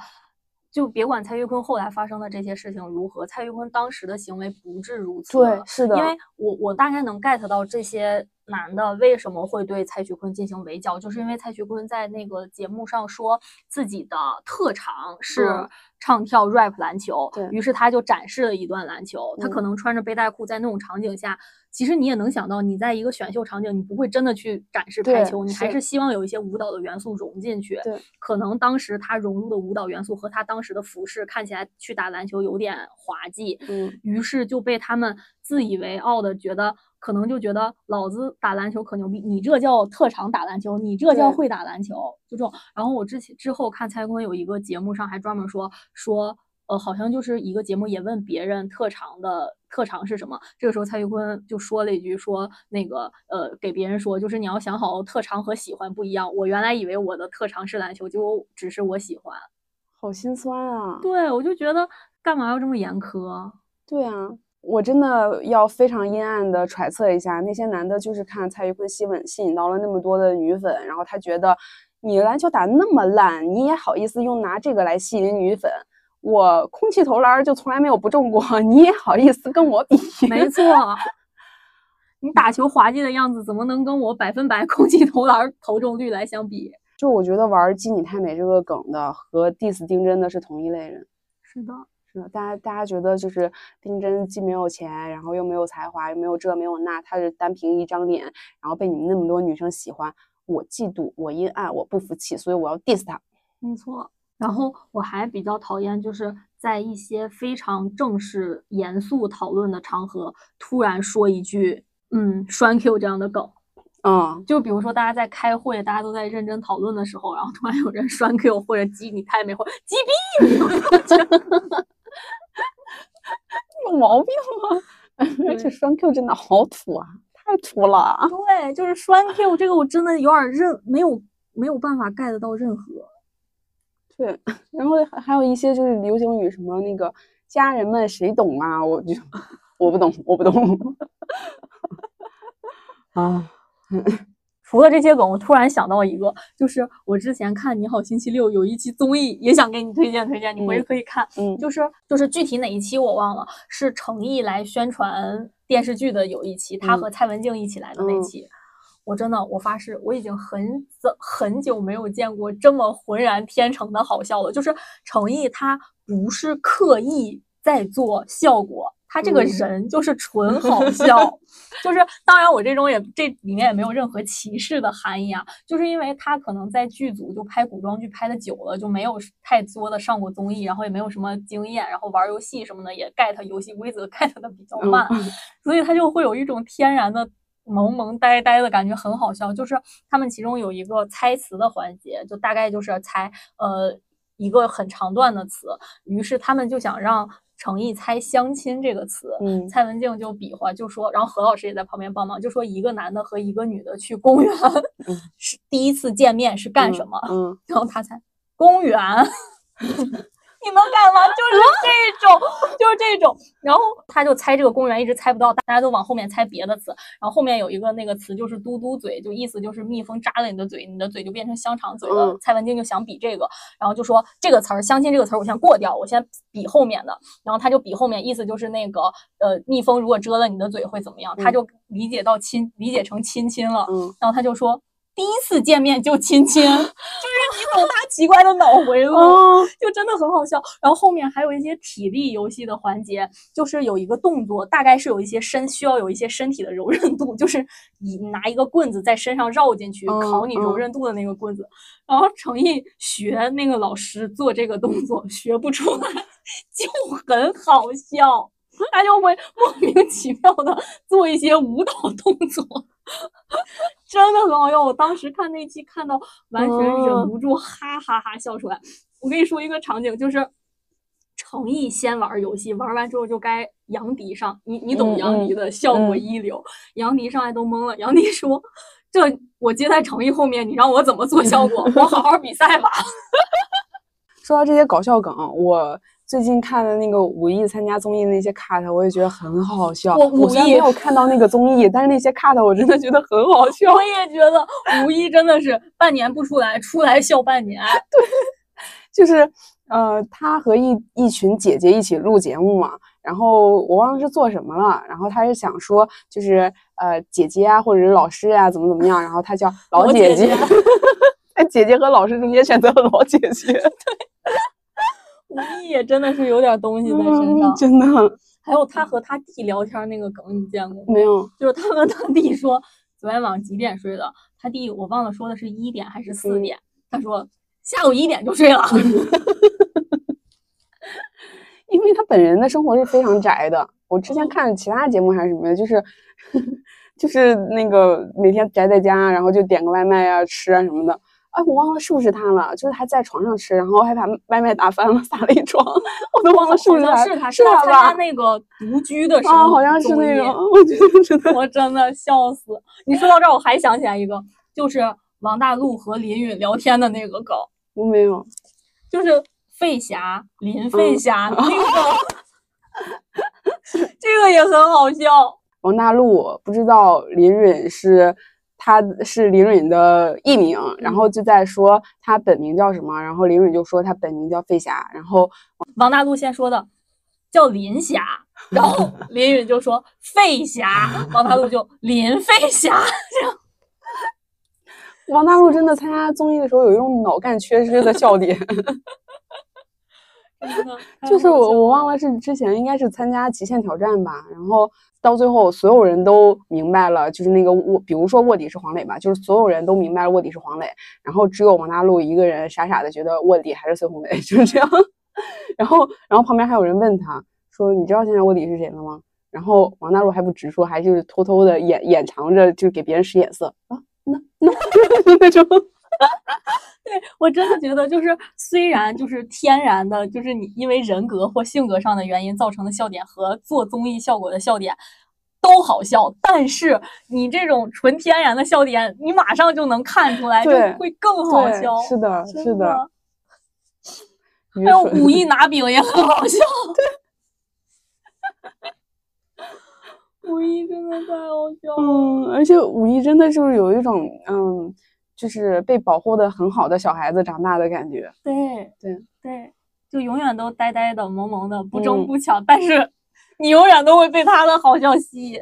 就别管蔡徐坤后来发生的这些事情如何，蔡徐坤当时的行为不至如此。对，是的，因为我我大概能 get 到这些男的为什么会对蔡徐坤进行围剿，就是因为蔡徐坤在那个节目上说自己的特长是嗯唱跳 rap 篮球，对于是他就展示了一段篮球。他可嗯能穿着背带裤在那种场景下，其实你也能想到，你在一个选秀场景，你不会真的去展示排球，你还是是希望有一些舞蹈的元素融进去。对，可能当时他融入的舞蹈元素和他当时的服饰看起来去打篮球有点滑稽，嗯，于是就被他们自以为傲的觉得，可能就觉得老子打篮球可牛逼，你这叫特长打篮球，你这叫会打篮球，就这种。然后我之前之后看蔡徐坤有一个节目上还专门说说，呃，好像就是一个节目也问别人特长的特长是什么，这个时候蔡徐坤就说了一句说那个呃给别人说，就是你要想好特长和喜欢不一样，我原来以为我的特长是篮球，结果只是我喜欢。好心酸啊。对，我就觉得干嘛要这么严苛？对啊，我真的要非常阴暗的揣测一下，那些男的就是看蔡徐坤吸引吸引到了那么多的女粉，然后他觉得你篮球打那么烂，你也好意思用拿这个来吸引女粉？我空气投篮儿就从来没有不中过，你也好意思跟我比？没错，你打球滑稽的样子怎么能跟我百分百空气投篮投中率来相比？就我觉得玩“鸡你太美”这个梗的和 diss 丁真的是同一类人。是的，是的，大家大家觉得就是丁真既没有钱，然后又没有才华，又没有这没有那，他是单凭一张脸，然后被你们那么多女生喜欢，我嫉妒，我阴暗，我不服气，所以我要 diss 他。没错。然后我还比较讨厌，就是在一些非常正式、严肃讨论的场合，突然说一句“嗯，栓 Q” 这样的梗。嗯，就比如说，大家在开会，大家都在认真讨论的时候，然后突然有人栓 Q 或者激你太美或击毙你，有毛病吗？而且栓 Q 真的好土啊，太土了。对，就是栓 Q 这个，我真的有点认没有没有办法 get 到任何。对，然后还还有一些就是流行语，什么那个家人们谁懂啊？我就 我不懂，我不懂。啊，除了这些梗，我突然想到一个，就是我之前看《你好星期六》有一期综艺，也想给你推荐推荐，你回去嗯可以看。嗯就是就是具体哪一期我忘了，是诚毅来宣传电视剧的有一期，他嗯和蔡文静一起来的那嗯期。我真的，我发誓，我已经很早很久没有见过这么浑然天成的好笑了。就是程毅他不是刻意在做效果，他这个嗯人就是纯 好笑。就是当然，我这种也这里面也没有任何歧视的含义啊，就是因为他可能在剧组就拍古装剧拍的久了，就没有太多的上过综艺，然后也没有什么经验，然后玩游戏什么的也 get 游戏规则 get 的比较慢，嗯所以他就会有一种天然的萌萌呆呆的感觉，很好笑。就是他们其中有一个猜词的环节，就大概就是猜呃一个很长段的词，于是他们就想让程毅猜“相亲”这个词，嗯蔡文静就比划，就说，然后何老师也在旁边帮忙，就说一个男的和一个女的去公园，嗯 是第一次见面是干什么？嗯，然后他猜公园，你能干嘛？就是这种，就是这种。然后他就猜这个公园，一直猜不到，大家都往后面猜别的词。然后后面有一个那个词就是嘟嘟嘴，就意思就是蜜蜂扎了你的嘴，你的嘴就变成香肠嘴了。嗯蔡文静就想比这个，然后就说这个词儿“相亲”这个词儿我先过掉，我先比后面的。然后他就比后面，意思就是那个呃，蜜蜂如果蛰了你的嘴会怎么样？他嗯就理解到亲，理解成亲亲了。嗯然后他就说。第一次见面就亲亲，就是你懂他奇怪的脑回路，哦，就真的很好笑。然后后面还有一些体力游戏的环节，就是有一个动作，大概是有一些身需要有一些身体的柔韧度，就是你拿一个棍子在身上绕进去，嗯考你柔嗯韧度的那个棍子。然后程毅学那个老师做这个动作学不出来，就很好笑。他就会莫名其妙的做一些舞蹈动作，真的很好笑。我当时看那期看到完全忍嗯不住哈哈哈笑出来。我跟你说一个场景，就是程毅先玩游戏，玩完之后就该杨迪上，你你懂嗯杨迪的效果嗯一流，杨迪上来都懵了。杨迪说：“这我接在程毅后面，你让我怎么做效果？我好好比赛吧。说到这些搞笑梗，我最近看的那个武艺参加综艺的那些 cut，我也觉得很好笑。我武艺我虽然没有看到那个综艺，但是那些 cut 我真的觉得很好笑。我也觉得吴一真的是半年不出来，出来笑半年。对就是呃，他和一一群姐姐一起录节目嘛，然后我忘了是做什么了，然后他是想说就是呃姐姐啊，或者是老师啊，怎么怎么样，然后他叫老姐姐姐姐在 姐姐和老师中间选择了老姐姐，吴一也真的是有点东西在身上嗯。真的还有他和他弟聊天那个梗，你见过吗？没有，就是他跟他弟说昨天晚上几点睡的，他弟我忘了说的是一点还是四嗯点，他说下午一点就睡了。因为他本人的生活是非常宅的。我之前看其他节目还是什么的，就是 就是那个每天宅在家，然后就点个外卖啊、吃啊什么的。哎，我忘了是不是他了，就是还在床上吃，然后还把外卖打翻了，撒了一床，我都忘了是不是他，是他，是他参加？那个独居的 时啊，候，好像是那个，我觉得真的，我真的笑死！你说到这儿，我还想起来一个，就是王大陆和林允聊天的那个梗，我没有。就是费霞林费嗯霞、那个梗，这个也很好笑。王大陆不知道林允是他是林允的艺名，然后就在说他本名叫什么，然后林允就说他本名叫费霞，然后王大陆先说的叫林霞，然后林允就说费霞，王大陆就林费霞，这样王大陆真的参加综艺的时候有一种脑干缺失的笑点，就是我我忘了是之前应该是参加极限挑战吧，然后到最后所有人都明白了，就是那个卧，比如说卧底是黄磊吧，就是所有人都明白了卧底是黄磊，然后只有王大陆一个人傻傻的觉得卧底还是孙红雷，就是这样。然后然后旁边还有人问他说：“你知道现在卧底是谁了吗？”然后王大陆还不直说，还就是偷偷的掩掩藏着，就是给别人使眼色啊，那那 那种。对我真的觉得，就是虽然就是天然的，就是你因为人格或性格上的原因造成的笑点和做综艺效果的笑点都好笑，但是你这种纯天然的笑点，你马上就能看出来，就会更好笑。是的，真是的，还有蠢武艺 拿饼也很好笑。对武艺真的太好笑了。嗯，而且武艺真的就是有一种嗯，就是被保护的很好的小孩子长大的感觉。对对对，就永远都呆呆的、萌萌的，不争嗯不抢，但是你永远都会被他的好笑吸引。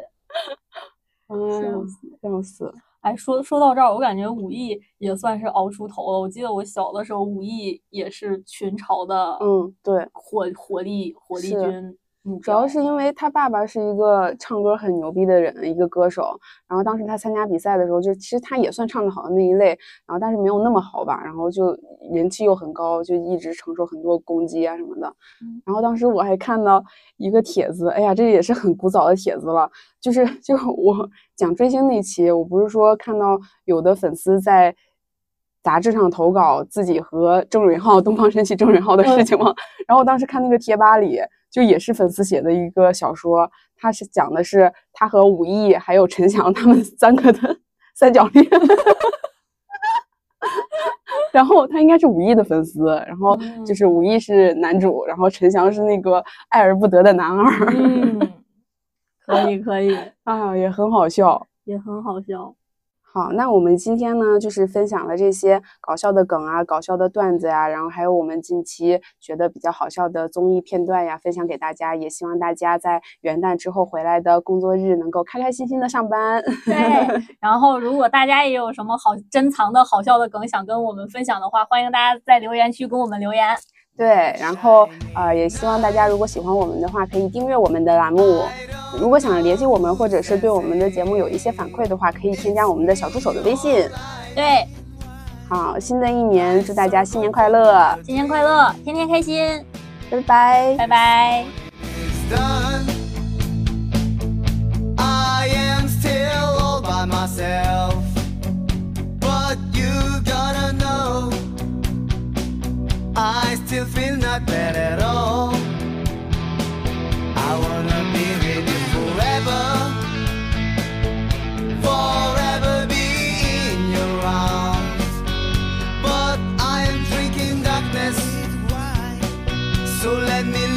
嗯笑，笑死。哎，说说到这儿，我感觉武艺也算是熬出头了。我记得我小的时候，武艺也是群嘲的，嗯，对，火火力火力军目主要是因为他爸爸是一个唱歌很牛逼的人，一个歌手。然后当时他参加比赛的时候，就其实他也算唱得好的那一类，然后但是没有那么好吧，然后就人气又很高，就一直承受很多攻击啊什么的。嗯然后当时我还看到一个帖子，哎呀，这也是很古早的帖子了，就是 就我讲追星那期，我不是说看到有的粉丝在。杂志上投稿自己和郑允浩、东方神起郑允浩的事情吗？然后我当时看那个贴吧里，就也是粉丝写的一个小说，他是讲的是他和武艺还有陈翔他们三个的三角恋。然后他应该是武艺的粉丝，然后就是武艺是男主，然后陈翔是那个爱而不得的男二，嗯，可以可以，啊，也很好笑。也很好笑。好，那我们今天呢，就是分享了这些搞笑的梗啊、搞笑的段子呀、然后还有我们近期觉得比较好笑的综艺片段呀，分享给大家。也希望大家在元旦之后回来的工作日能够开开心心的上班。对，然后如果大家也有什么好珍藏的好笑的梗想跟我们分享的话，欢迎大家在留言区跟我们留言。对，然后呃，也希望大家如果喜欢我们的话，可以订阅我们的栏目。如果想联系我们，或者是对我们的节目有一些反馈的话，可以添加我们的小助手的微信。对，好，新的一年祝大家新年快乐，新年快乐，天天开心，拜拜，拜拜。I am still all by myself. But you gotta know. I still feel not bad at all. I wanna be with you forever. Forever be in your arms. But I am drinking darkness. So let me